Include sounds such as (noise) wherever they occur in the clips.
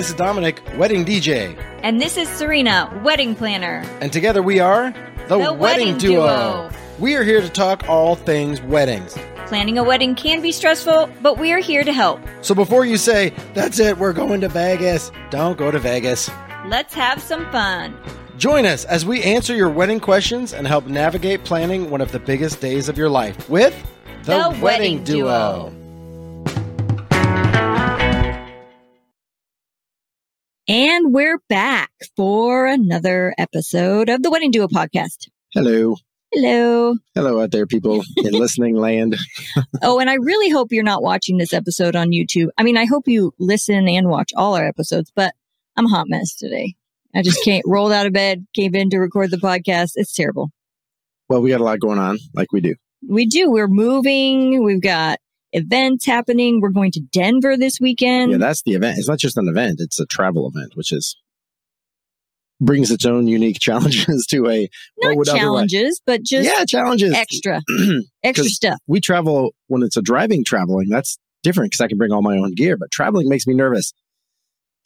this is Dominic, wedding DJ. And this is Serena, wedding planner. And together we are the, The Wedding Duo. We are here to talk all things weddings. Planning a wedding can be stressful, but we are here to help. So before you say, that's it, we're going to Vegas, don't go to Vegas. Let's have some fun. Join us as we answer your wedding questions and help navigate planning one of the biggest days of your life with The Wedding Duo. And we're back for another episode of the Wedding Duo podcast. Hello. Hello. Hello out there, people in (laughs) listening land. Oh, and I really hope you're not watching this episode on YouTube. I mean, I hope you listen and watch all our episodes, but I'm a hot mess today. I just can't (laughs) rolled out of bed, came in to record the podcast. It's terrible. Well, we got a lot going on, like we do. We do. We're moving. We've got events happening. We're going to Denver this weekend. Yeah, that's the event. It's not just an event; it's a travel event, which is brings its own unique (laughs) challenges to a Not challenges, but just yeah challenges. extra, (clears throat) extra stuff. we travel when it's a driving traveling. That's different because I can bring all my own gear. But traveling makes me nervous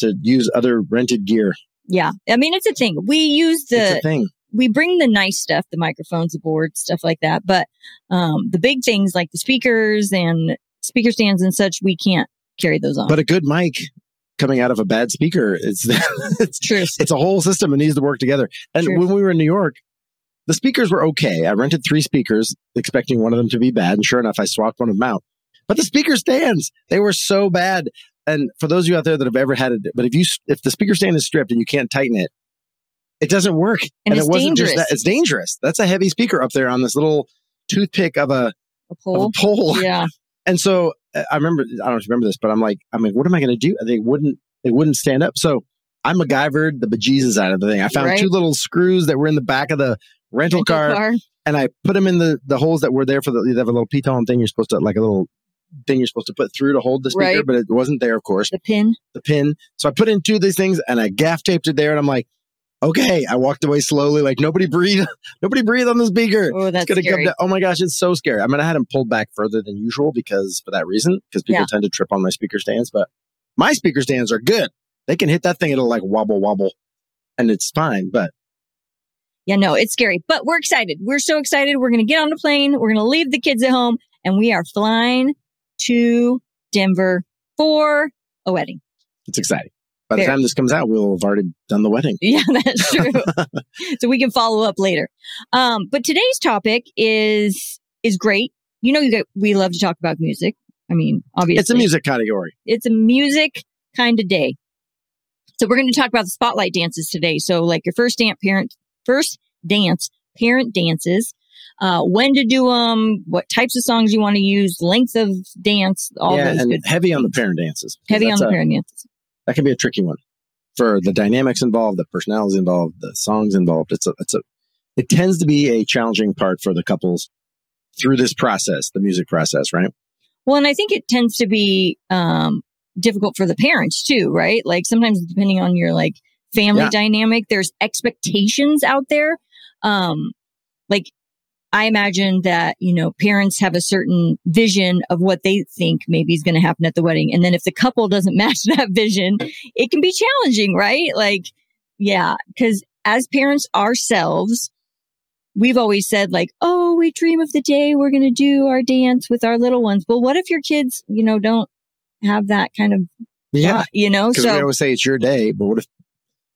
to use other rented gear. Yeah. I mean, it's a thing. We use it's the, a thing. We bring the nice stuff, the microphones, the board, stuff like that. But, um, the big things like the speakers and speaker stands and such, we can't carry those on. But a good mic coming out of a bad speaker, it's (laughs) it's True. it's a whole system. It needs to work together. And True. when we were in New York, the speakers were okay. I rented three speakers, expecting one of them to be bad, and sure enough, I swapped one of them out. But the speaker stands, they were so bad. And for those of you out there that have ever had it, but if you if the speaker stand is stripped and you can't tighten it, it doesn't work. And it's it wasn't just that; it's dangerous. That's a heavy speaker up there on this little toothpick of a, A of pole. a pole. (laughs) Yeah. And so uh, I remember, I don't know if you remember this, but I'm like, I'm like, what am I going to do? They wouldn't, they wouldn't stand up. So I MacGyvered the bejesus out of the thing. I found Right. two little screws that were in the back of the rental, Rental car, car. and I put them in the, the holes that were there for the, they have a little piton thing you're supposed to, like a little thing you're supposed to put through to hold the speaker, Right. but it wasn't there, of course, The pin. the pin. So I put in two of these things and I gaff taped it there. And I'm like, okay, I walked away slowly, like nobody breathe, (laughs) nobody breathe on the speaker Oh, that's it's gonna scary. come down. Oh my gosh, it's so scary. I mean, I had him pulled back further than usual because for that reason, because people Yeah. tend to trip on my speaker stands. But my speaker stands are good. They can hit that thing; it'll like wobble, wobble, and it's fine. But Yeah, no, it's scary, but we're excited. We're so excited. We're going to get on the plane. We're going to leave the kids at home and we are flying to Denver for a wedding. it's exciting. By the Very. time this comes out, we'll have already done the wedding. Yeah, (laughs) that's true. (laughs) so we can follow up later. Um, but today's topic is, is great. You know, you get, we love to talk about music. I mean, obviously It's a music category. it's a music kind of day. So we're going to talk about the spotlight dances today. So like your first dance parent, first dance parent dances, uh, when to do them, what types of songs you want to use, length of dance, all yeah, those and good. heavy on the parent dances. Heavy on the a- parent dances. That can be a tricky one for the dynamics involved, the personalities involved, the songs involved. It's a, it's a, it tends to be a challenging part for the couples through this process, the music process, right? Well, and I think it tends to be, um, difficult for the parents too, right? Like sometimes depending on your like family Yeah. dynamic, there's expectations out there. Um, like I imagine that, you know, parents have a certain vision of what they think maybe is going to happen at the wedding. And then if the couple doesn't (laughs) match that vision, it can be challenging, right? Like, yeah, because as parents ourselves, we've always said like, oh, we dream of the day we're going to do our dance with our little ones. Well, what if your kids, you know, don't have that kind of, thought, you know, so we always say it's your day, but what if,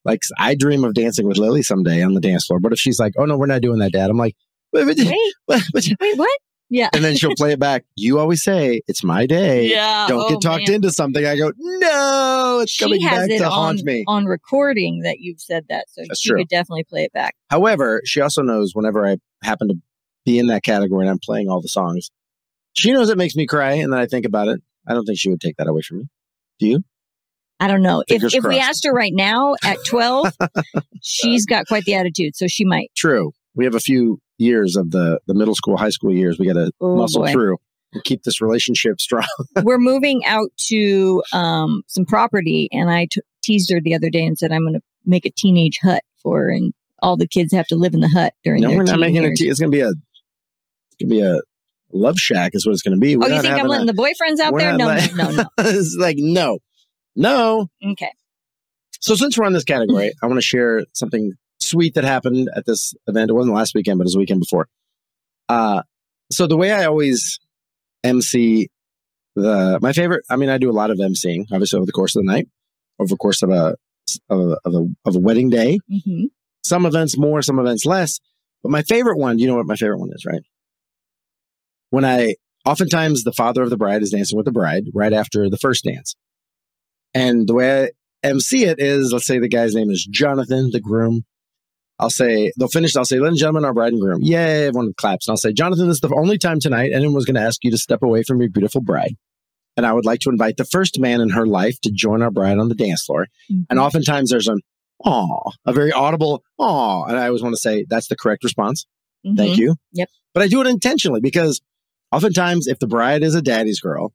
like, I dream of dancing with Lily someday on the dance floor. But if she's like, "Oh no, we're not doing that, Dad," I'm like, "Wait, wait, wait, (laughs) what- what- wait, what? Yeah. and then she'll play it back. You always say it's my day. Yeah. Don't oh, get talked man. into something. I go, no, it's She coming has back it to on, haunt me. on recording that you've said that. So That's she true. could definitely play it back. However, she also knows whenever I happen to be in that category and I'm playing all the songs, she knows it makes me cry, and then I think about it. I don't think she would take that away from me. Do you? I don't know. If, Fingers if we crossed. asked her right now at 12, (laughs) she's got quite the attitude. So she might. True. We have a few years of the the middle school, high school years. We got to Oh, muscle boy. through and keep this relationship strong. (laughs) We're moving out to um, some property. And I t- teased her the other day and said, I'm going to make a teenage hut for her. And all the kids have to live in the hut during no, their we're not making years. it. It's going to be a. It's going to be a love shack. Is what it's going to be. We're Oh, you think I'm letting a- the boyfriends out there? No, let- no, no, (laughs) it's like no, no. no. Okay. So since we're on this category, I want to share something sweet that happened at this event. It wasn't last weekend, but it was the weekend before. Uh, so the way I always MC the my favorite. I mean, I do a lot of MCing, obviously over the course of the night, over the course of a of a of a, of a wedding day. hmm Some events more, some events less. But my favorite one, you know what my favorite one is, right? When I oftentimes the father of the bride is dancing with the bride right after the first dance. And the way I MC it is, let's say the guy's name is Jonathan, the groom. I'll say, they'll finish, I'll say, ladies and gentlemen, our bride and groom. Yay, everyone claps. And I'll say, Jonathan, this is the only time tonight anyone was going to ask you to step away from your beautiful bride. And I would like to invite the first man in her life to join our bride on the dance floor. Mm-hmm. And oftentimes there's an aw, a very audible aw. And I always want to say, that's the correct response. Mm-hmm. Thank you. Yep. But I do it intentionally because oftentimes if the bride is a daddy's girl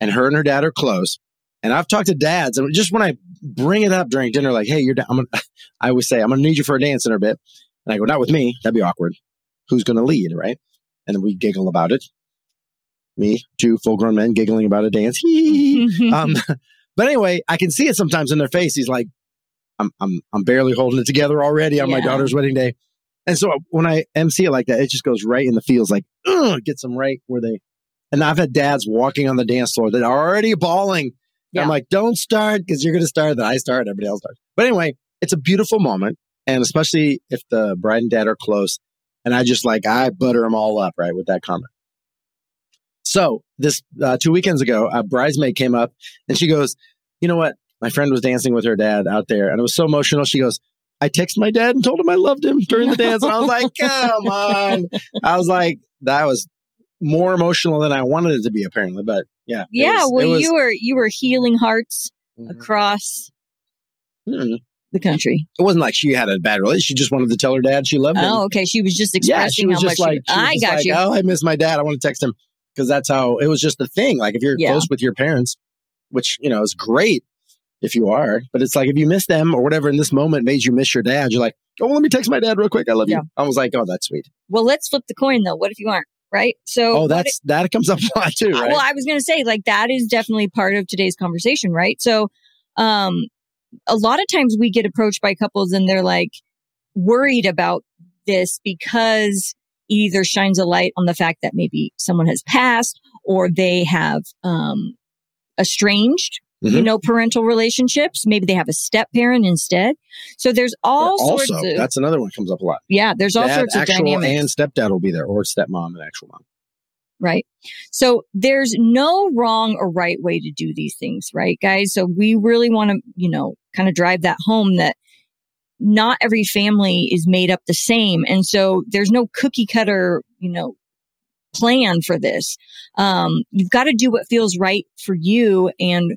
and her and her dad are close, and I've talked to dads, and just when I bring it up during dinner, like, hey, you're, da- I'm gonna, (laughs) I always say, I'm gonna need you for a dance in a bit. And I go, not with me. That'd be awkward. Who's gonna lead, right? And then we giggle about it. Me, two full grown men giggling about a dance. (laughs) (laughs) Um, but anyway, I can see it sometimes in their face. He's like, I'm, I'm, I'm barely holding it together already on my daughter's wedding day. And so when I MC it like that, it just goes right in the feels, like, ugh, gets them right where they. And I've had dads walking on the dance floor that are already bawling. Yeah. I'm like, don't start because you're going to start. Then I start, everybody else starts. But anyway, it's a beautiful moment. And especially if the bride and dad are close. And I just like, I butter them all up, right, with that comment. So this uh, two weekends ago, a bridesmaid came up and she goes, you know what? My friend was dancing with her dad out there and it was so emotional. She goes, I texted my dad and told him I loved him during the dance. And I was like, (laughs) come on. I was like, that was more emotional than I wanted it to be, apparently. But yeah. yeah. was- well, was- you were you were healing hearts Mhm. across Mm. the country. It wasn't like she had a bad relationship. She just wanted to tell her dad she loved him. Oh, okay. She was just expressing yeah, she was how much. just like, she, I got like, you. Oh, I miss my dad. I want to text him because that's how it was. Just the thing. Like if you're Yeah. close with your parents, which you know is great if you are, but it's like if you miss them or whatever in this moment made you miss your dad, you're like, oh, well, let me text my dad real quick. I love Yeah. you. I was like, oh, that's sweet. Well, let's flip the coin though. What if you aren't? Right. So. Oh, that's that comes up a lot too, right? Well, I was going to say like that is definitely part of today's conversation, right? So, um, a lot of times we get approached by couples and they're like worried about this because it either shines a light on the fact that maybe someone has passed or they have, um, estranged, you Mhm. know, parental relationships. Maybe they have a step parent instead. So there's all But sorts also, of, that's another one comes up a lot. yeah, there's all Dad, sorts of actual dynamics. and stepdad will be there, or stepmom and actual mom. right? So there's no wrong or right way to do these things, right, guys? So we really want to, you know, kind of drive that home that not every family is made up the same. And so there's no cookie cutter, you know, plan for this. Um, you've got to do what feels right for you and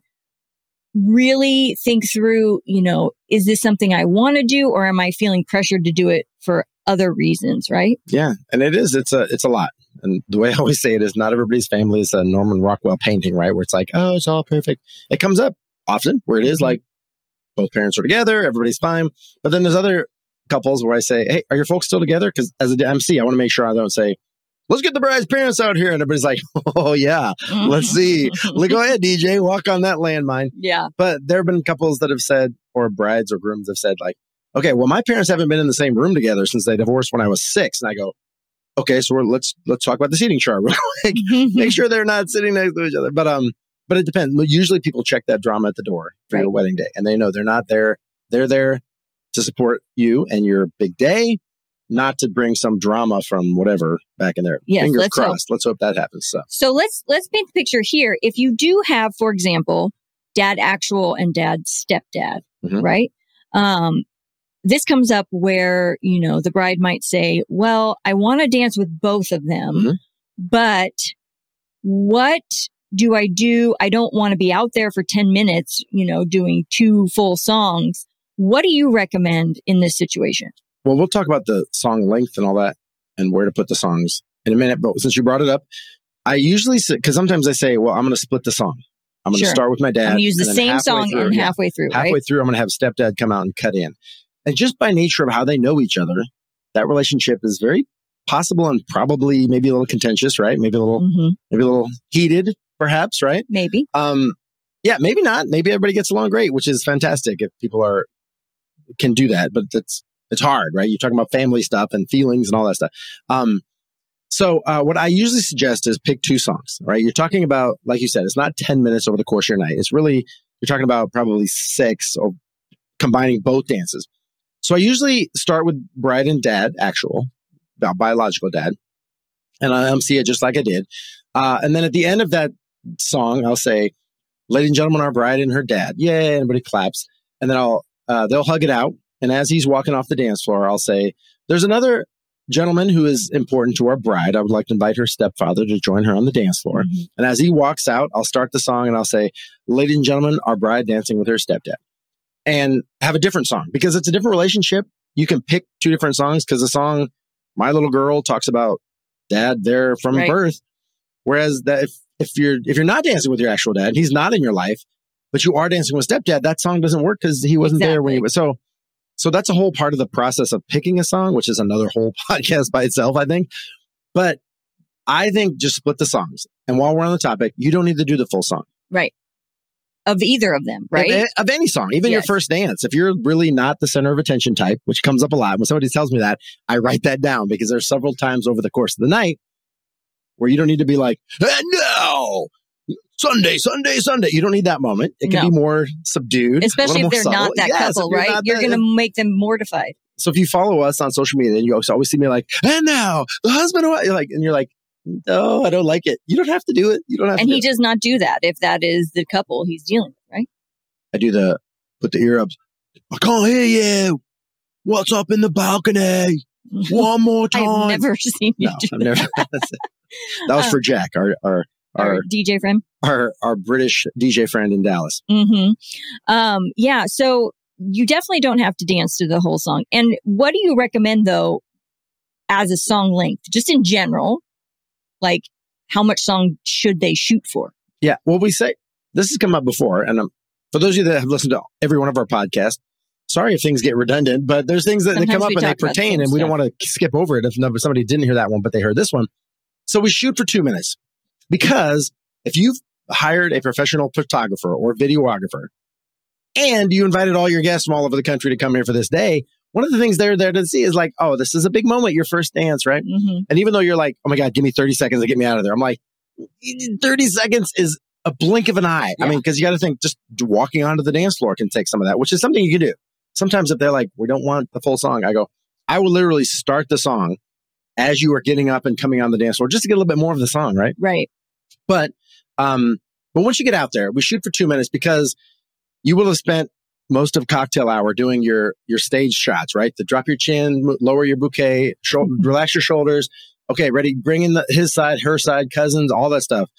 really think through, you know, is this something I want to do or am I feeling pressured to do it for other reasons, right? Yeah, and it is. It's a it's a lot. And the way I always say it is, not everybody's family is a Norman Rockwell painting, right? Where it's like, oh, it's all perfect. It comes up often where it is mm-hmm. like both parents are together, everybody's fine. But then there's other couples where I say, hey, are your folks still together? Because as a MC, I want to make sure I don't say, let's get the bride's parents out here, and everybody's like, (laughs) oh yeah, let's see. Like, Go ahead, DJ, walk on that landmine. yeah. But there have been couples that have said, or brides or grooms have said, like, okay, well, my parents haven't been in the same room together since they divorced when I was six. And I go, okay, so let's let's talk about the seating chart (laughs) real (laughs) quick. Make sure they're not sitting next to each other. But um, but it depends. Usually, people check that drama at the door for your wedding day, and they know they're not there. They're there to support you and your big day, not to bring some drama from whatever back in there. Yes, Fingers let's hope. crossed. Let's hope that happens. So So let's let's paint the picture here. If you do have, for example, dad actual and dad stepdad, Mhm. right? Um, this comes up where you know the bride might say, "Well, I want to dance with both of them, Mhm. but what do I do? I don't want to be out there for ten minutes, you know, doing two full songs. What do you recommend in this situation? Well, we'll talk about the song length and all that and where to put the songs in a minute. But since you brought it up, I usually say, because sometimes I say, well, I'm going to split the song. I'm going to Sure. start with my dad. I'm going to use the same song through- and halfway through, halfway right? through, I'm going to have stepdad come out and cut in. And just by nature of how they know each other, that relationship is very possible and probably maybe a little contentious, right? Maybe a little, hmm maybe a little heated, perhaps, right? Maybe. Um, Yeah, maybe not. Maybe everybody gets along great, which is fantastic if people are can do that. But it's it's hard, right? You're talking about family stuff and feelings and all that stuff. Um, so uh, what I usually suggest is pick two songs, right? You're talking about, like you said, it's not 10 minutes over the course of your night. It's really, you're talking about probably six or combining both dances. So I usually start with bride and dad, actual, biological dad, and I MC it just like I did. Uh, and then at the end of that song, I'll say, ladies and gentlemen, our bride and her dad. Yay, everybody claps. And then I'll, uh, they'll hug it out. And as he's walking off the dance floor, I'll say, there's another gentleman who is important to our bride. I would like to invite her stepfather to join her on the dance floor. Mm-hmm. And as he walks out, I'll start the song and I'll say, ladies and gentlemen, our bride dancing with her stepdad. And have a different song because it's a different relationship. You can pick two different songs because the song My Little Girl talks about dad there from right. birth. Whereas that if, if you're if you're not dancing with your actual dad, he's not in your life, but you are dancing with stepdad, that song doesn't work because he wasn't exactly. there when he was so so that's a whole part of the process of picking a song, which is another whole (laughs) podcast by itself, I think. But I think just split the songs. And while we're on the topic, you don't need to do the full song. Right. Of either of them, right? Of, of any song, even yes. your first dance. If you're really not the center of attention type, which comes up a lot, when somebody tells me that, I write that down because there's several times over the course of the night where you don't need to be like, now Sunday, Sunday, Sunday. You don't need that moment. It can no. be more subdued. Especially if they're subtle. not that yes, couple, right? You're going to make them mortified. So if you follow us on social media, then you always see me like, and now the husband, you're like, and you're like, no, I don't like it. You don't have to do it. You don't have and to. he does not do that if that is the couple he's dealing with, right? I do the, put the ear up. I can't hear you. What's up in the balcony? (laughs) One more time. I've never (laughs) seen you no, I've never. that (laughs) was for uh, Jack, our, our our, DJ friend, our our British DJ friend in Dallas. Mm-hmm. Um, yeah, so you definitely don't have to dance to the whole song. And what do you recommend though, as a song length, just in general? Like, how much song should they shoot for? Yeah, well, we say this has come up before, and um, for those of you that have listened to every one of our podcasts, sorry if things get redundant, but there's things that, come up and they pertain, and we don't want to skip over it if somebody didn't hear that one, but they heard this one. So we shoot for two minutes. Because if you've hired a professional photographer or videographer and you invited all your guests from all over the country to come here for this day, one of the things they're there to see is like, oh, this is a big moment, your first dance, right? Mm-hmm. And even though you're like, oh my God, give me 30 seconds to get me out of there, I'm like, 30 seconds is a blink of an eye. Yeah. I mean, because you got to think just walking onto the dance floor can take some of that, which is something you can do. Sometimes if they're like, we don't want the full song, I go, I will literally start the song as you are getting up and coming on the dance floor just to get a little bit more of the song, right? Right. But um, but once you get out there, we shoot for two minutes because you will have spent most of cocktail hour doing your your stage shots, right? To drop your chin, lower your bouquet, mm-hmm. relax your shoulders. Okay, ready? Bring in the, his side, her side, cousins, all that stuff.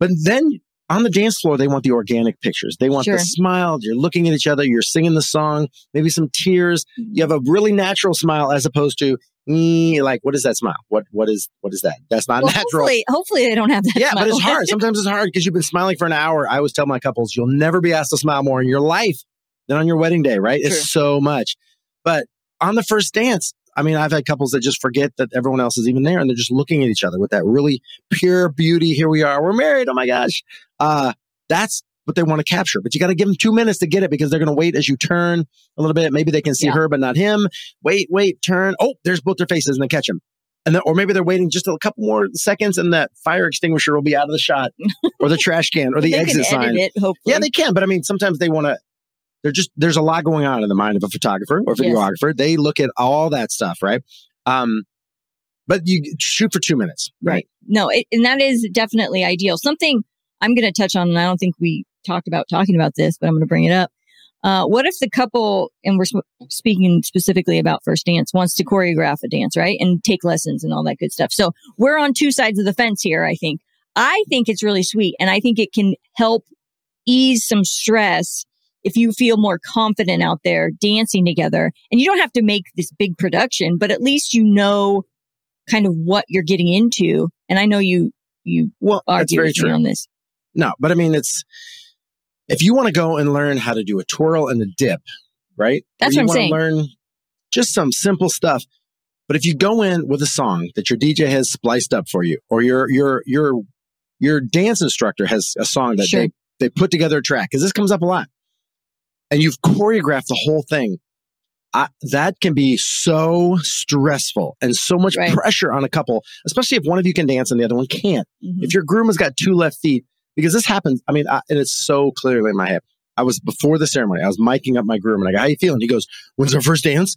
But then on the dance floor, they want the organic pictures. They want sure. the smile. You're looking at each other. You're singing the song, maybe some tears. You have a really natural smile as opposed to like, what is that smile? What, what is, what is that? That's not well, natural. Hopefully, hopefully they don't have that. Yeah, but it's hard. Sometimes it's hard because you've been smiling for an hour. I always tell my couples, you'll never be asked to smile more in your life than on your wedding day, right? True. It's so much. But on the first dance, I mean, I've had couples that just forget that everyone else is even there and they're just looking at each other with that really pure beauty. Here we are. We're married. Oh my gosh. Uh, that's what they want to capture, but you got to give them two minutes to get it because they're going to wait as you turn a little bit. Maybe they can see yeah. her, but not him. Wait, wait, turn. Oh, there's both their faces and they catch him. And then, or maybe they're waiting just a couple more seconds and that fire extinguisher will be out of the shot (laughs) or the trash can or the exit sign. It, yeah, they can. But I mean, sometimes they want to, they're just, there's a lot going on in the mind of a photographer or videographer. Yes. They look at all that stuff, right? Um, but you shoot for two minutes. Right. right. No, it, and that is definitely ideal. Something I'm going to touch on, and I don't think we talked about talking about this, but I'm going to bring it up. Uh, what if the couple, and we're sp- speaking specifically about first dance, wants to choreograph a dance, right? And take lessons and all that good stuff. So we're on two sides of the fence here, I think. I think it's really sweet and I think it can help ease some stress if you feel more confident out there dancing together. And you don't have to make this big production, but at least you know kind of what you're getting into. And I know you, you well, argue with me on this. No, but I mean, it's, if you want to go and learn how to do a twirl and a dip, right? That's what I'm saying. Learn just some simple stuff. But if you go in with a song that your DJ has spliced up for you, or your your your your dance instructor has a song that sure. they they put together a track because this comes up a lot, and you've choreographed the whole thing. I, that can be so stressful and so much Right. pressure on a couple, especially if one of you can dance and the other one can't. Mhm. If your groom has got two left feet, because this happens, I mean, I, and it's so clearly in my head. I was before the ceremony, I was miking up my groom and I go, How you feeling? He goes, When's our first dance?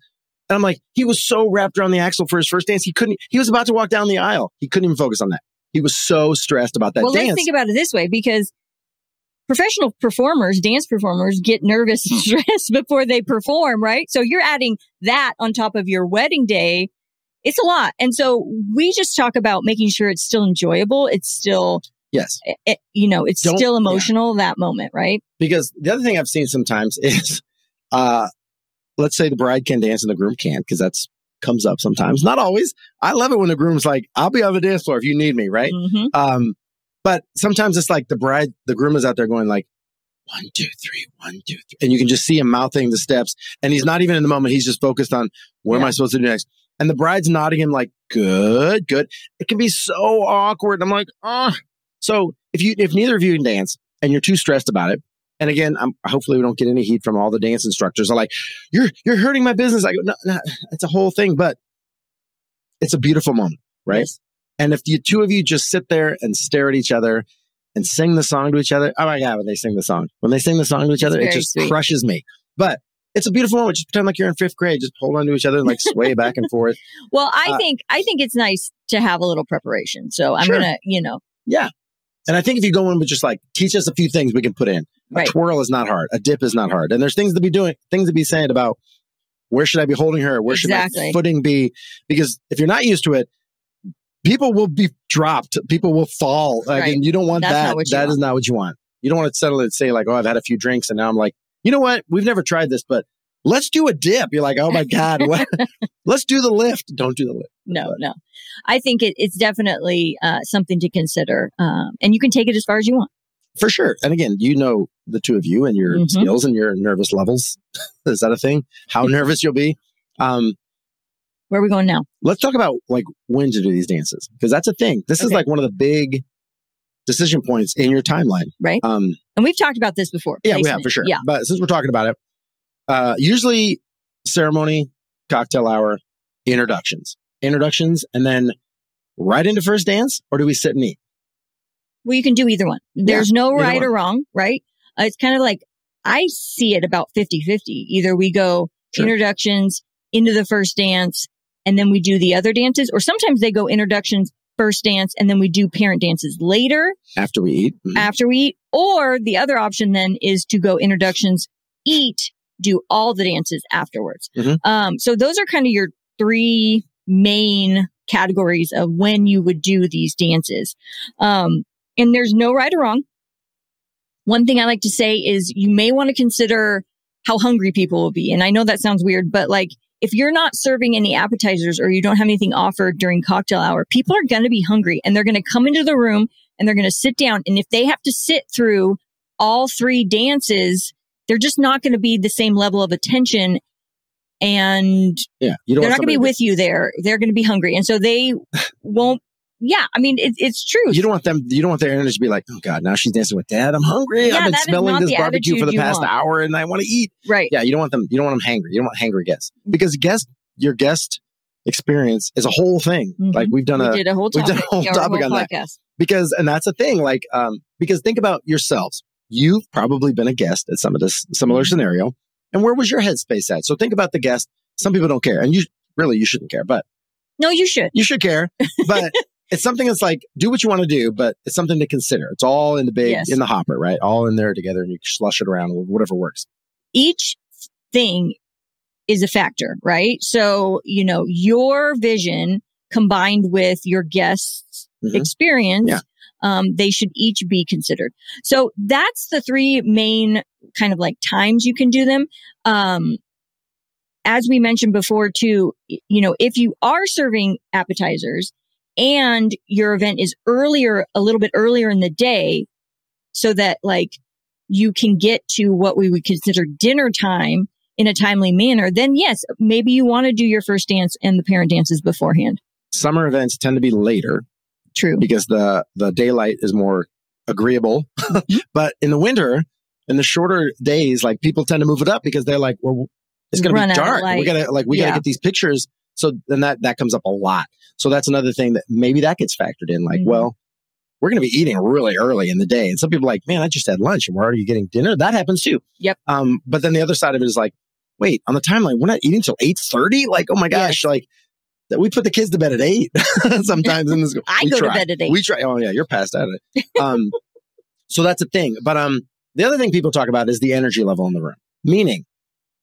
And I'm like, he was so wrapped around the axle for his first dance, he couldn't, he was about to walk down the aisle. He couldn't even focus on that. He was so stressed about that well, dance. let's think about it this way because professional performers, dance performers get nervous and (laughs) stressed before they perform, right? So you're adding that on top of your wedding day. It's a lot. And so we just talk about making sure it's still enjoyable. It's still, yes. eh, eh, you know, it's Don't- still yeah. emotional that moment, right? Because the other thing I've seen sometimes (laughs) is, uh, let's say the bride can dance and the groom can't, because that's comes up sometimes. Not always. I love it when the groom's like, I'll be on the dance floor if you need me, right? hmm Um, but sometimes it's like the bride, the groom is out there going like, one, two, three, one, two, three. And you can just see him mouthing the steps. And he's not even in the moment. He's just focused on what am I supposed to do next? And the bride's nodding him like, good, good. It can be so awkward. I'm like, ah. So if you, if neither of you can dance and you're too stressed about it, and again, I'm hopefully we don't get any heat from all the dance instructors. Are like, you're, you're hurting my business. I go, no, no, it's a whole thing, but it's a beautiful moment, right? Yes. And if the two of you just sit there and stare at each other and sing the song to each other, oh my God, when they sing the song, when they sing the song to each other, it just sweet. crushes me. But it's a beautiful moment. Just pretend like you're in fifth grade. Just hold on to each other and like sway back and forth. (laughs) Well, I Uh, think, I think it's nice to have a little preparation. So I'm Sure. going to, you know, And I think if you go in with just like, teach us a few things we can put in. Right. A twirl is not hard. A dip is not hard. And there's things to be doing, things to be saying about where should I be holding her? Where should my footing be? Because if you're not used to it, people will be dropped. People will fall. Like, Right. and you don't want That's that. not what you That is not what you want. You don't want to settle and say like, oh, I've had a few drinks and now I'm like, you know what? We've never tried this, but let's do a dip. You're like, oh my God, what? (laughs) let's do the lift. Don't do the lift. no, But- no. I think it, it's definitely uh, something to consider. Um, and you can take it as far as you want. For sure. And again, you know the two of you and your Mhm. skills and your nervous levels. (laughs) is that a thing? How nervous you'll be? Um, Where are we going now? let's talk about like when to do these dances because that's a thing. This is like one of the big decision points in your timeline. Right. Um, And we've talked about this before. yeah, we have for sure. Yeah. But since we're talking about it, uh, usually ceremony, cocktail hour, introductions, introductions, and then right into first dance, or do we sit and eat? Well, you can do either one. There's no right one. or wrong, right? Uh, it's kind of like I see it about 50 50. Either we go Sure. introductions into the first dance and then we do the other dances, or sometimes they go introductions, first dance, and then we do parent dances later After we eat, Mhm. after we eat. Or the other option then is to go introductions, eat, do all the dances afterwards. Mhm. Um, so those are kind of your three main categories of when you would do these dances. Um, and there's no right or wrong. One thing I like to say is you may want to consider how hungry people will be. And I know that sounds weird, but like if you're not serving any appetizers or you don't have anything offered during cocktail hour, people are going to be hungry and they're going to come into the room and they're going to sit down. And if they have to sit through all three dances, they're just not going to be the same level of attention and yeah, you don't. they're not going to be with you there. They're going to be hungry. And so they won't, yeah, I mean, it, it's true. You don't want them. You don't want their energy to be like, oh God, now she's dancing with dad. I'm hungry. Yeah, I've been smelling this barbecue for the past want. hour, and I want to eat. right. Yeah, you don't want them. You don't want them hangry. You don't want hangry guests because guest your guest experience is a whole thing. Mhm. Like we've done we a did a whole we've topic, done a whole yeah, topic whole on that. podcast. because, and that's a thing. Like, um, because think about yourselves. You've probably been a guest at some of this similar Mhm. scenario, and where was your headspace at? So think about the guest. Some people don't care, and you really you shouldn't care, but No, you should. you should care. But (laughs) it's something that's like do what you want to do, but it's something to consider. It's all in the big Yes. in the hopper, right? All in there together, and you slush it around, whatever works. each thing is a factor, right? So, you know, your vision combined with your guest's Mhm. experience, Yeah. Um, they should each be considered. So that's the three main kind of like times you can do them. Um, as we mentioned before too, you know, if you are serving appetizers and your event is earlier, a little bit earlier in the day, so that like you can get to what we would consider dinner time in a timely manner, then yes, maybe you want to do your first dance and the parent dances beforehand. Summer events tend to be later True. because the the daylight is more agreeable. (laughs) but in the winter, in the shorter days, like people tend to move it up because they're like, well, it's going to be dark. We gotta like we gotta get these pictures. So then that that comes up a lot. So that's another thing that maybe that gets factored in. Like, Mhm. well, we're going to be eating really early in the day, and some people are like, man, I just had lunch and we're already getting dinner. That happens too. Yep. Um, but then the other side of it is like, wait, on the timeline, we're not eating till eight thirty. Like, oh my gosh, like that we put the kids to bed at eight (laughs) sometimes in this. (laughs) I we go try. to bed at eight. We try. Oh yeah, you're past that. (laughs) Um, so that's a thing. But um, the other thing people talk about is the energy level in the room. Meaning,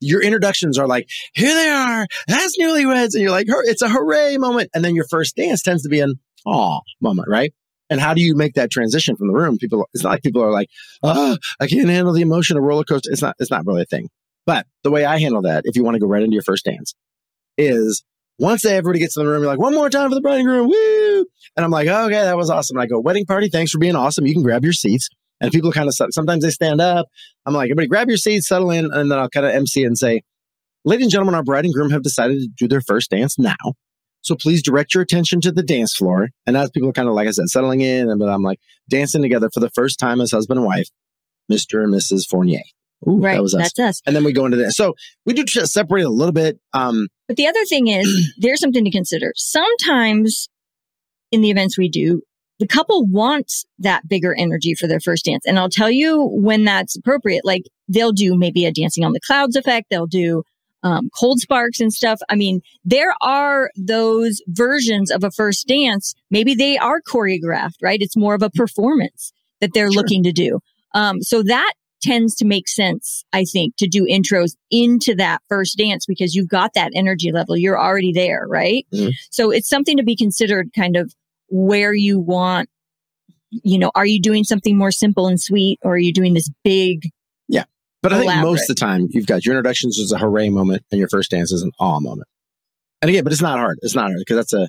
your introductions are like, here they are, as newlyweds, and you're like, it's a hooray moment, and then your first dance tends to be an aw moment, right? And how do you make that transition from the room? People, it's not like people are like, oh, I can't handle the emotion of roller coaster. It's not. It's not really a thing. But the way I handle that, if you want to go right into your first dance, is once everybody gets in the room, you're like, one more time for the bride and groom, woo! And I'm like, okay, that was awesome. And I go, wedding party, thanks for being awesome. You can grab your seats. And people kind of, sometimes they stand up. I'm like, everybody grab your seats, settle in. And then I'll kind of MC and say, ladies and gentlemen, our bride and groom have decided to do their first dance now. So please direct your attention to the dance floor. And as people are kind of, like I said, settling in, and I'm like dancing together for the first time as husband and wife, Mr. and Mrs. Fournier. Ooh, right. that was us. That's us. And then we go into this. So we do tr- separate a little bit. Um, But the other thing is, (clears throat) there's something to consider. Sometimes in the events we do, the couple wants that bigger energy for their first dance. And I'll tell you when that's appropriate. Like they'll do maybe a dancing on the clouds effect. They'll do um, cold sparks and stuff. I mean, there are those versions of a first dance. Maybe they are choreographed, right? It's more of a performance that they're Sure. looking to do. Um, so that tends to make sense, I think, to do intros into that first dance because you've got that energy level. You're already there, right? Mhm. So it's something to be considered kind of where you want, you know, are you doing something more simple and sweet or are you doing this big? Yeah. But I think most of the time you've got your introductions is a hooray moment and your first dance is an awe moment. And again, but it's not hard. It's not hard because that's a,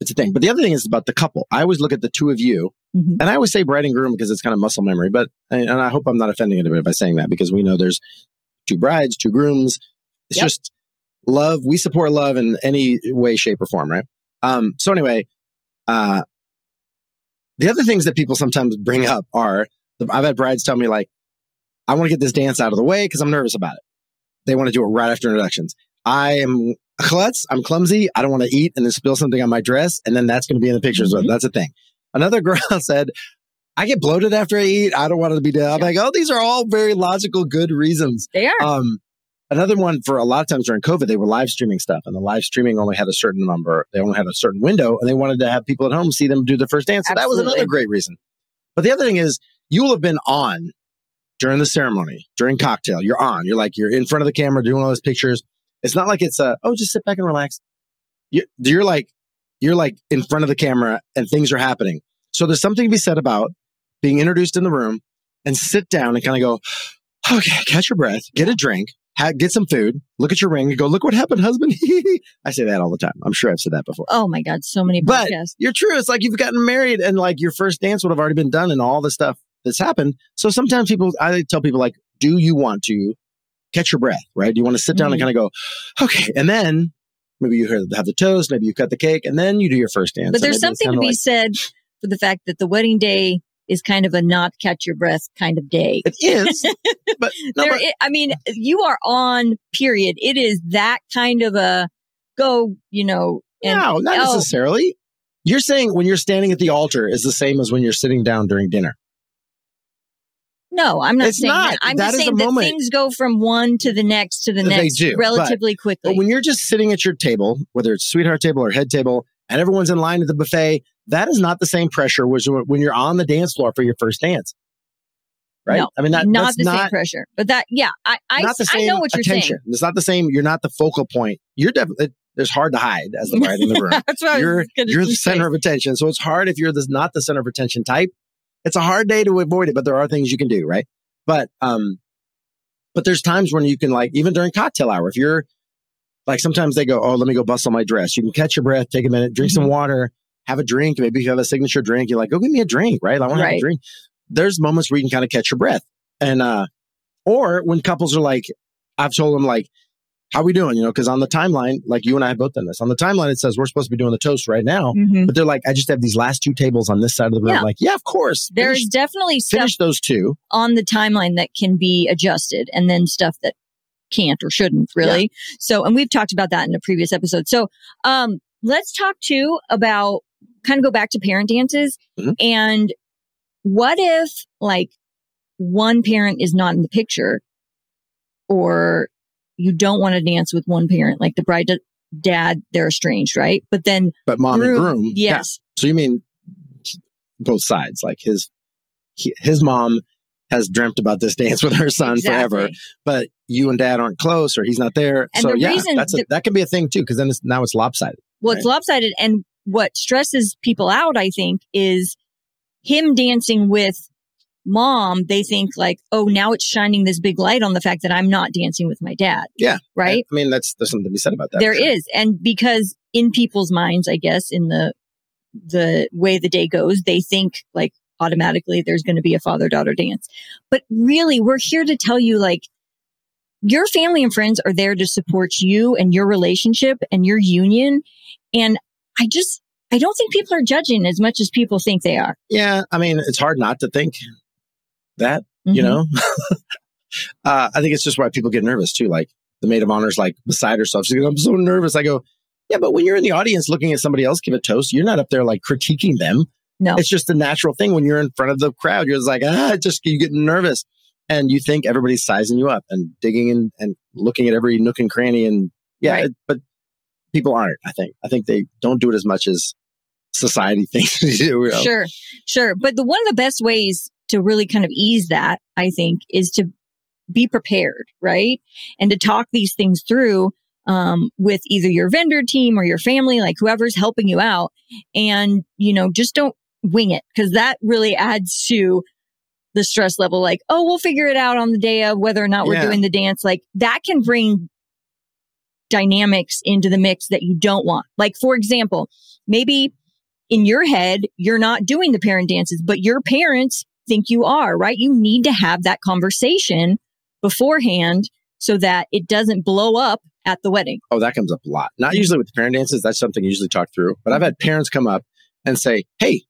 it's a thing. But the other thing is about the couple. I always look at the two of you Mhm. and I always say bride and groom because it's kind of muscle memory, but, and I hope I'm not offending anybody by saying that because we know there's two brides, two grooms. It's Yep. just love. We support love in any way, shape or form. Right. Um, so anyway, uh, the other things that people sometimes bring up are I've had brides tell me like, I want to get this dance out of the way because I'm nervous about it. They want to do it right after introductions. I am klutz. I'm clumsy. I don't want to eat and then spill something on my dress. And then that's going to be in the pictures. Mhm. That's a thing. Another (laughs) girl said, I get bloated after I eat. I don't want it to be done. I'm like, oh, these are all very logical, good reasons. They are. Um, another one for a lot of times during COVID, they were live streaming stuff, and the live streaming only had a certain number. They only had a certain window, and they wanted to have people at home see them do the first dance. So that was another great reason. But the other thing is, you will have been on during the ceremony, during cocktail. You're on. You're like you're in front of the camera doing all those pictures. It's not like it's a oh, just sit back and relax. You, you're like you're like in front of the camera, and things are happening. So there's something to be said about being introduced in the room and sit down and kind of go, okay, catch your breath, get a drink, ha- get some food, look at your ring, and go, look what happened, husband. (laughs) I say that all the time. I'm sure I've said that before. oh my God. So many But podcasts. you're true. It's like you've gotten married and like your first dance would have already been done and all the stuff that's happened. So sometimes people, I tell people like, do you want to catch your breath, right? Do you want to sit down and Mhm. kind of go, okay. And then maybe you have the toast, maybe you cut the cake and then you do your first dance. But there's something to be like- said for the fact that the wedding day is kind of a not catch your breath kind of day. It is, (laughs) but no, There but- i- I mean, you are on period. It is that kind of a go, you know, and no, not oh. necessarily. You're saying when you're standing at the altar is the same as when you're sitting down during dinner. No, I'm not It's saying not. that. I'm That just saying that things go from one to the next to the next do, but- relatively quickly. But when you're just sitting at your table, whether it's sweetheart table or head table, and everyone's in line at the buffet, that is not the same pressure as when you're on the dance floor for your first dance. Right? No, I mean, that, not the same pressure, but that, yeah, I, I, not I know what you're attention. It's not the same. You're not the focal point. You're definitely, there's hard to hide as the bride in the (laughs) room. That's I you're you're the center of attention. So it's hard if you're the, not the center of attention type. It's a hard day to avoid it, but there are things you can do, right? But um, but there's times when you can like even during cocktail hour, if you're like sometimes they go, oh, let me go bustle my dress. You can catch your breath, take a minute, drink some Mhm. water, have a drink. Maybe if you have a signature drink, you're like, go give me a drink, right? I want to have a drink. There's moments where you can kind of catch your breath, and uh, or when couples are like, I've told them like, how we doing? You know, because on the timeline, like you and I have both done this. On the timeline, it says we're supposed to be doing the toast right now, Mhm. but they're like, I just have these last two tables on this side of the room. Yeah. Like, yeah, of course. There's finish, definitely stuff finish those two. on the timeline that can be adjusted and then stuff that can't or shouldn't really. So, and we've talked about that in a previous episode. So, um, let's talk too about kind of go back to parent dances Mhm. and what if like one parent is not in the picture or you don't want to dance with one parent, like the bride, dad, they're estranged, right? But then But mom and groom, yeah. yes, So you mean both sides? Like his he, his mom has dreamt about this dance with her son forever, but you and dad aren't close, or he's not there. And so the yeah, reason that's a, that- that can be a thing too, because then it's, now it's lopsided. Well, it's lopsided. And what stresses people out, I think, is him dancing with mom. They think like, oh, now it's shining this big light on the fact that I'm not dancing with my dad. Yeah. Right. I mean, that's there's something to be said about that. There sure. is, And because in people's minds, I guess, in the, the way the day goes, they think like automatically there's going to be a father daughter dance. But really, we're here to tell you like, your family and friends are there to support you and your relationship and your union. And I just, I don't think people are judging as much as people think they are. Yeah, I mean, it's hard not to think that, you Mhm. know. (laughs) uh, I think it's just why people get nervous too. Like the maid of honor's like beside herself. She's like, I'm so nervous. I go, yeah, but when you're in the audience looking at somebody else give a toast, you're not up there like critiquing them. No. It's just a natural thing when you're in front of the crowd. You're just like, ah, just you get nervous. And you think everybody's sizing you up and digging in and looking at every nook and cranny. And yeah, Right. it- but people aren't, I think. I think they don't do it as much as society (laughs) thinks they do. you know? Sure, sure. But the one of the best ways to really kind of ease that, I think, is to be prepared, right? And to talk these things through um, with either your vendor team or your family, like whoever's helping you out. And, you know, just don't wing it because that really adds to the stress level. Like, oh, we'll figure it out on the day of whether or not we're Yeah. doing the dance. Like that can bring dynamics into the mix that you don't want. Like, for example, maybe in your head, you're not doing the parent dances, but your parents think you are, right? You need to have that conversation beforehand so that it doesn't blow up at the wedding. Oh, that comes up a lot. Not usually with the parent dances. That's something you usually talk through. But I've had parents come up and say, "Hey,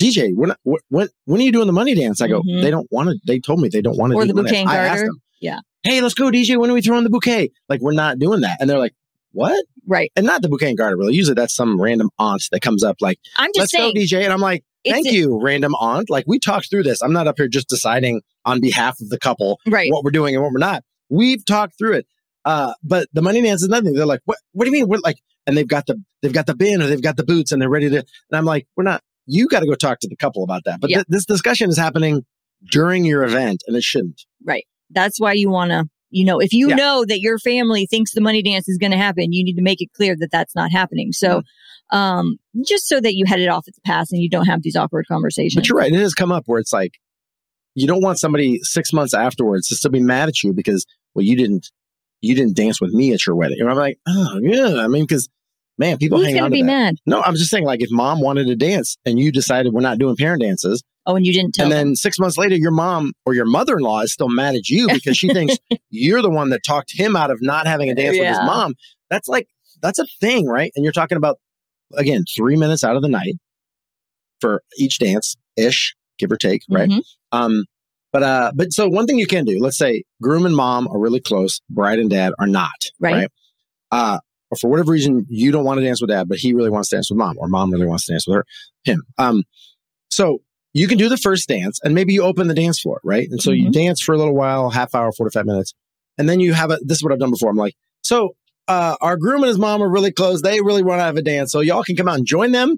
DJ, when when when are you doing the money dance?" I go, Mhm. "They don't want to. They told me they don't want to do the money bouquet dance." I asked them, Yeah. Hey, let's go, DJ. When are we throwing the bouquet? Like we're not doing that, and they're like, "What?" Right. And not the bouquet and garter. Really, usually that's some random aunt that comes up like, I'm just "Let's saying. go, DJ," and I'm like. Thank a- you, random aunt. Like we talked through this. I'm not up here just deciding on behalf of the couple Right. what we're doing and what we're not. We've talked through it. Uh, but the money dance is nothing. They're like, what, what do you mean? We're like, and they've got the, they've got the bin or they've got the boots and they're ready to, and I'm like, we're not, you got to go talk to the couple about that. But Yeah. th- this discussion is happening during your event and it shouldn't. Right. That's why you want to, you know, if you Yeah. know that your family thinks the money dance is going to happen, you need to make it clear that that's not happening. So, um, just so that you head it off at the pass and you don't have these awkward conversations. But you're right. It has come up where it's like, you don't want somebody six months afterwards to still be mad at you because, well, you didn't, you didn't dance with me at your wedding. And I'm like, oh, yeah. I mean, because man, people Who's hang going on to to be that. mad? No, I'm just saying, like, if mom wanted to dance and you decided we're not doing parent dances, Oh, and you didn't tell and them. then six months later, your mom or your mother in law is still mad at you because she thinks (laughs) you're the one that talked him out of not having a dance with his mom. That's like, that's a thing, right? And you're talking about, again, three minutes out of the night for each dance ish, give or take, right? Mhm. Um, but, uh, but so one thing you can do, let's say groom and mom are really close, bride and dad are not, Right. right? Uh, or for whatever reason, you don't want to dance with dad, but he really wants to dance with mom, or mom really wants to dance with her, him. Um, so you can do the first dance and maybe you open the dance floor, right? And so you Mhm. dance for a little while, half hour, 45 minutes. And then you have a, this is what I've done before. I'm like, so, uh, our groom and his mom are really close. They really want to have a dance. So y'all can come out and join them,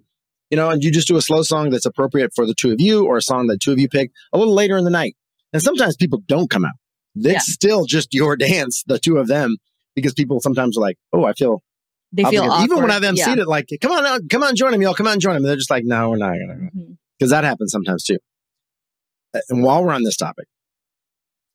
you know, and you just do a slow song that's appropriate for the two of you or a song that two of you pick a little later in the night. And sometimes people don't come out. It's Yeah. still just your (laughs) dance, the two of them, because people sometimes are like, oh, I feel They feel. Even when I've yeah. emceed it, like, come on out, come on, join them, y'all, come on, join them. And they're just like, no, we're not going to Mhm. Because that happens sometimes too. And while we're on this topic,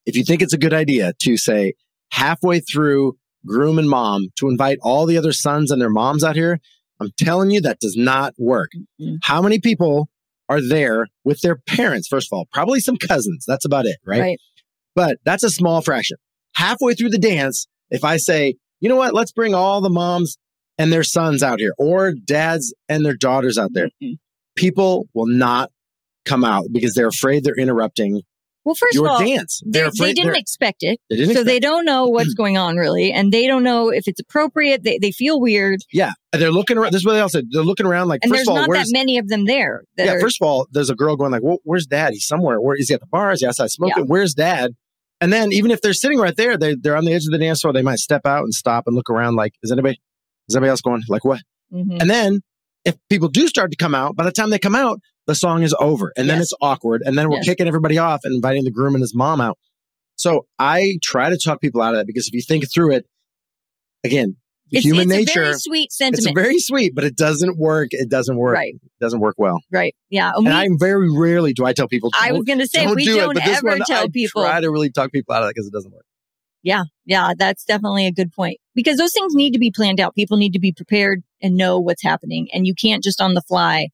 if you think it's a good idea to say halfway through groom and mom to invite all the other sons and their moms out here, I'm telling you that does not work. Mhm. How many people are there with their parents? First of all, probably some cousins. That's about it, right? Right. But that's a small fraction. Halfway through the dance, if I say, you know what? Let's bring all the moms and their sons out here or dads and their daughters out there. Mhm. People will not come out because they're afraid they're interrupting Well, first your of all, dance. they, They're they afraid didn't expect it. they didn't so they don't know (clears throat) what's going on really. And they don't know if it's appropriate. They, they feel weird. yeah. And they're looking around. This is what they all said. They're looking around like, And first there's of all, not that many of them there. Yeah, are, first of all, there's a girl going like, well, "Where's Dad? He's somewhere. Where is he at the bar? Is he outside smoking? Where's Dad?" And then even if they're sitting right there, they they're on the edge of the dance floor. They might step out and stop and look around. Like, is anybody? Is anybody else going? Like what? Mhm. And then if people do start to come out, by the time they come out, the song is over, and then Yes. it's awkward, and then we're Yes. kicking everybody off and inviting the groom and his mom out. So I try to talk people out of that because if you think through it, again, it's, human it's nature. a very sweet it's sentiment. very sweet, but it doesn't work. It doesn't work. right. It doesn't work well. Right. Yeah. And And we- I'm very rarely do I tell people. I was going to say, we do it," this ever one, tell I people. Try to really talk people out of it because it doesn't work. Yeah. Yeah. That's definitely a good point because those things need to be planned out. People need to be prepared and know what's happening. And you can't just on the fly,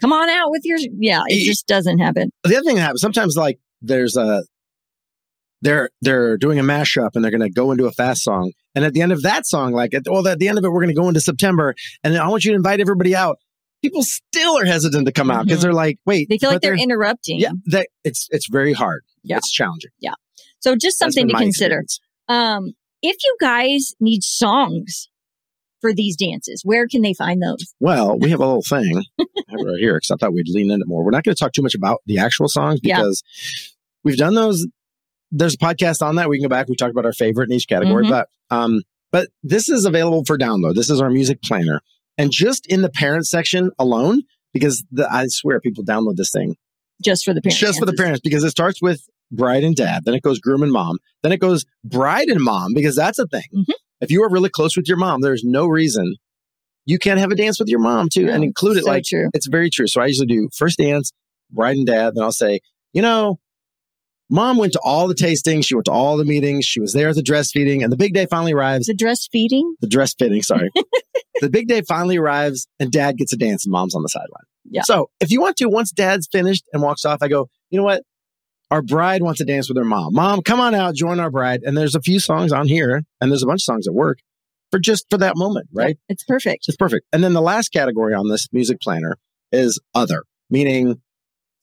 come on out with your, yeah, it just doesn't happen. The other thing that happens sometimes, like there's a they're they're doing a mashup and they're going to go into a fast song, and at the end of that song, like at, well, at the end of it, we're going to go into September, and then I want you to invite everybody out. People still are hesitant to come out because Mhm. they're like, wait, They feel like they're, interrupting. yeah, that it's it's very hard. Yeah. it's challenging. Yeah, so just something to consider. experience. Um, if you guys need songs for these dances, where can they find those? Well, we have a little thing (laughs) right here because I thought we'd lean into more. We're not going to talk too much about the actual songs Yeah. because we've done those. There's a podcast on that. We can go back. We talked about our favorite in each category, Mhm. but um, but this is available for download. This is our music planner, and just in the parent section alone, because the, I swear people download this thing Just for the parents. just for the parents because it starts with bride and dad, then it goes groom and mom, then it goes bride and mom because that's a thing. Mhm. If you are really close with your mom, there's no reason you can't have a dance with your mom too and include it so like true. it's very true. So I usually do first dance, bride and dad, then I'll say, you know, mom went to all the tastings, she went to all the meetings, she was there at the dress feeding, and the big day finally arrives. The dress feeding? The dress fitting, sorry. (laughs) the big day finally arrives and dad gets a dance and mom's on the sideline. Yeah. So if you want to, once dad's finished and walks off, I go, you know what? Our bride wants to dance with her mom. Mom, come on out, join our bride. And there's a few songs on here, and there's a bunch of songs that work for just for that moment, right? It's perfect. It's perfect. And then the last category on this music planner is other, meaning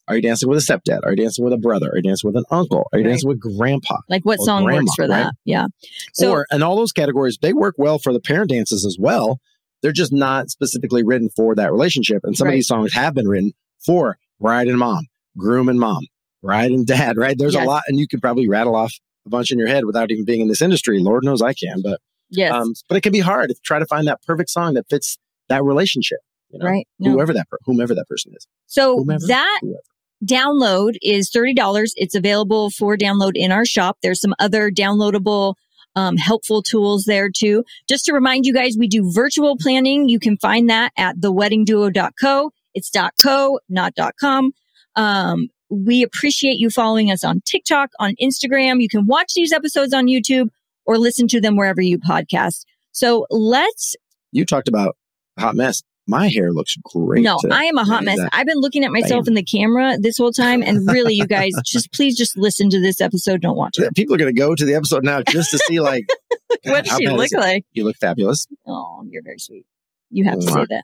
are you dancing with a stepdad? Are you dancing with a brother? Are you dancing with an uncle? Are you Right. dancing with grandpa? Like what song grandma, works for right? that? Yeah. So or and all those categories, they work well for the parent dances as well. They're just not specifically written for that relationship. And some of these songs have been written for bride and mom, groom and mom, bride and dad, right? There's Yes. a lot, and you could probably rattle off a bunch in your head without even being in this industry. Lord knows I can, but yes. um, but it can be hard to try to find that perfect song that fits that relationship. You know, right. No. whoever that per- whomever that person is. So Whomever, that whoever. download is $30. It's available for download in our shop. There's some other downloadable um, helpful tools there too. Just to remind you guys, we do virtual planning. You can find that at theweddingduo.co. It's .co, not .com. Um, we appreciate you following us on TikTok, on Instagram. You can watch these episodes on YouTube or listen to them wherever you podcast. So let's You talked about hot mess. My hair looks great. no, today. I am a hot mess. Exactly. I've been looking at myself in the camera this whole time, and really, you guys, (laughs) just please just listen to this episode. Don't watch it. People are going to go to the episode now just to see like (laughs) What does she look like? You look fabulous. Oh, you're very sweet. You have to say that.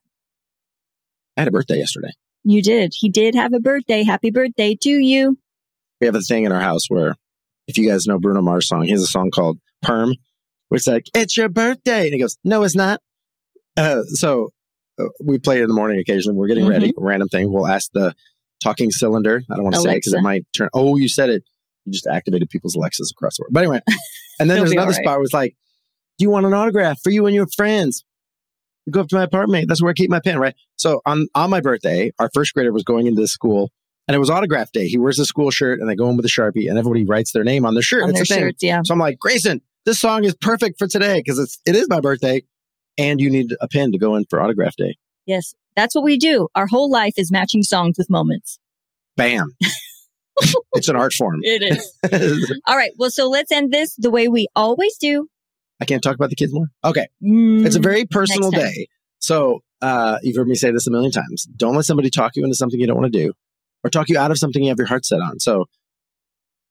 I had a birthday yesterday. You did. He did have a birthday. Happy birthday to you. We have a thing in our house where, if you guys know Bruno Mars song, he has a song called Perm, where it's like, it's your birthday. And he goes, no, it's not. Uh, so uh, we play it in the morning occasionally. We're getting Mhm. ready, random thing. We'll ask the talking cylinder. I don't want to say it because it might turn. Oh, you said it. You just activated people's Alexas across the world. But anyway, and then (laughs) there's another right. spot where it's like, do you want an autograph for you and your friends? Go up to my apartment. That's where I keep my pen, right? So on on my birthday, our first grader was going into this school, and it was autograph day. He wears a school shirt, and they go in with a sharpie, and everybody writes their name on their shirt. On it's their a thing. shirts, yeah. So I'm like, Grayson, this song is perfect for today because it's it is my birthday, and you need a pen to go in for autograph day. Yes. That's what we do. Our whole life is matching songs with moments. Bam! (laughs) it's an art form. It is. (laughs) All right. Well, so let's end this the way we always do. I can't talk about the kids more. Okay, Mm, it's a very personal day. So uh, you've heard me say this a million times. Don't let somebody talk you into something you don't want to do, or talk you out of something you have your heart set on. So,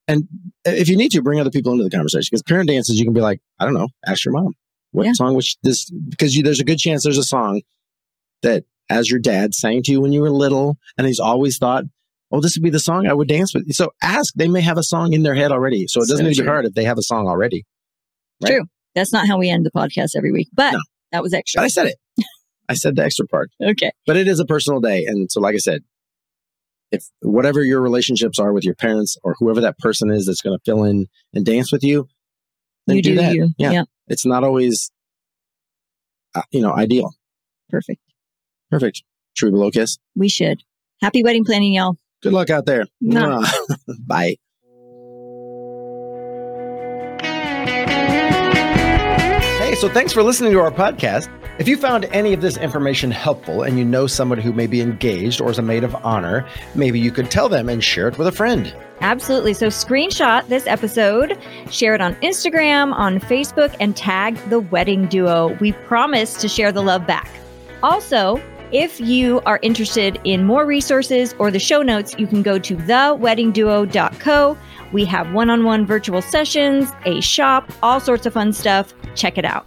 and if you need to, bring other people into the conversation because parent dances, you can be like, I don't know, ask your mom. What Yeah. song which this? Because you, there's a good chance there's a song that as your dad sang to you when you were little, and he's always thought, "Oh, this would be the song I would dance with." So ask. They may have a song in their head already, so it doesn't So need to be hard if they have a song already. Right. True. That's not how we end the podcast every week, but No. that was But extra. I said it. I said the extra part. Okay. But it is a personal day, and so like I said, if whatever your relationships are with your parents or whoever that person is that's going to fill in and dance with you, then You do, do that. you. Yeah. Yeah. it's not always, uh, you know, ideal. Perfect. Perfect. Should we blow kiss? We should. Happy wedding planning, y'all. Good luck out there. Mwah. (laughs) Bye. Hey, so thanks for listening to our podcast. If you found any of this information helpful and you know someone who may be engaged or is a maid of honor, maybe you could tell them and share it with a friend. Absolutely. So screenshot this episode, share it on Instagram, on Facebook, and tag the wedding duo. We promise to share the love back. Also, if you are interested in more resources or the show notes, you can go to theweddingduo.co. We have one on one virtual sessions, a shop, all sorts of fun stuff. Check it out.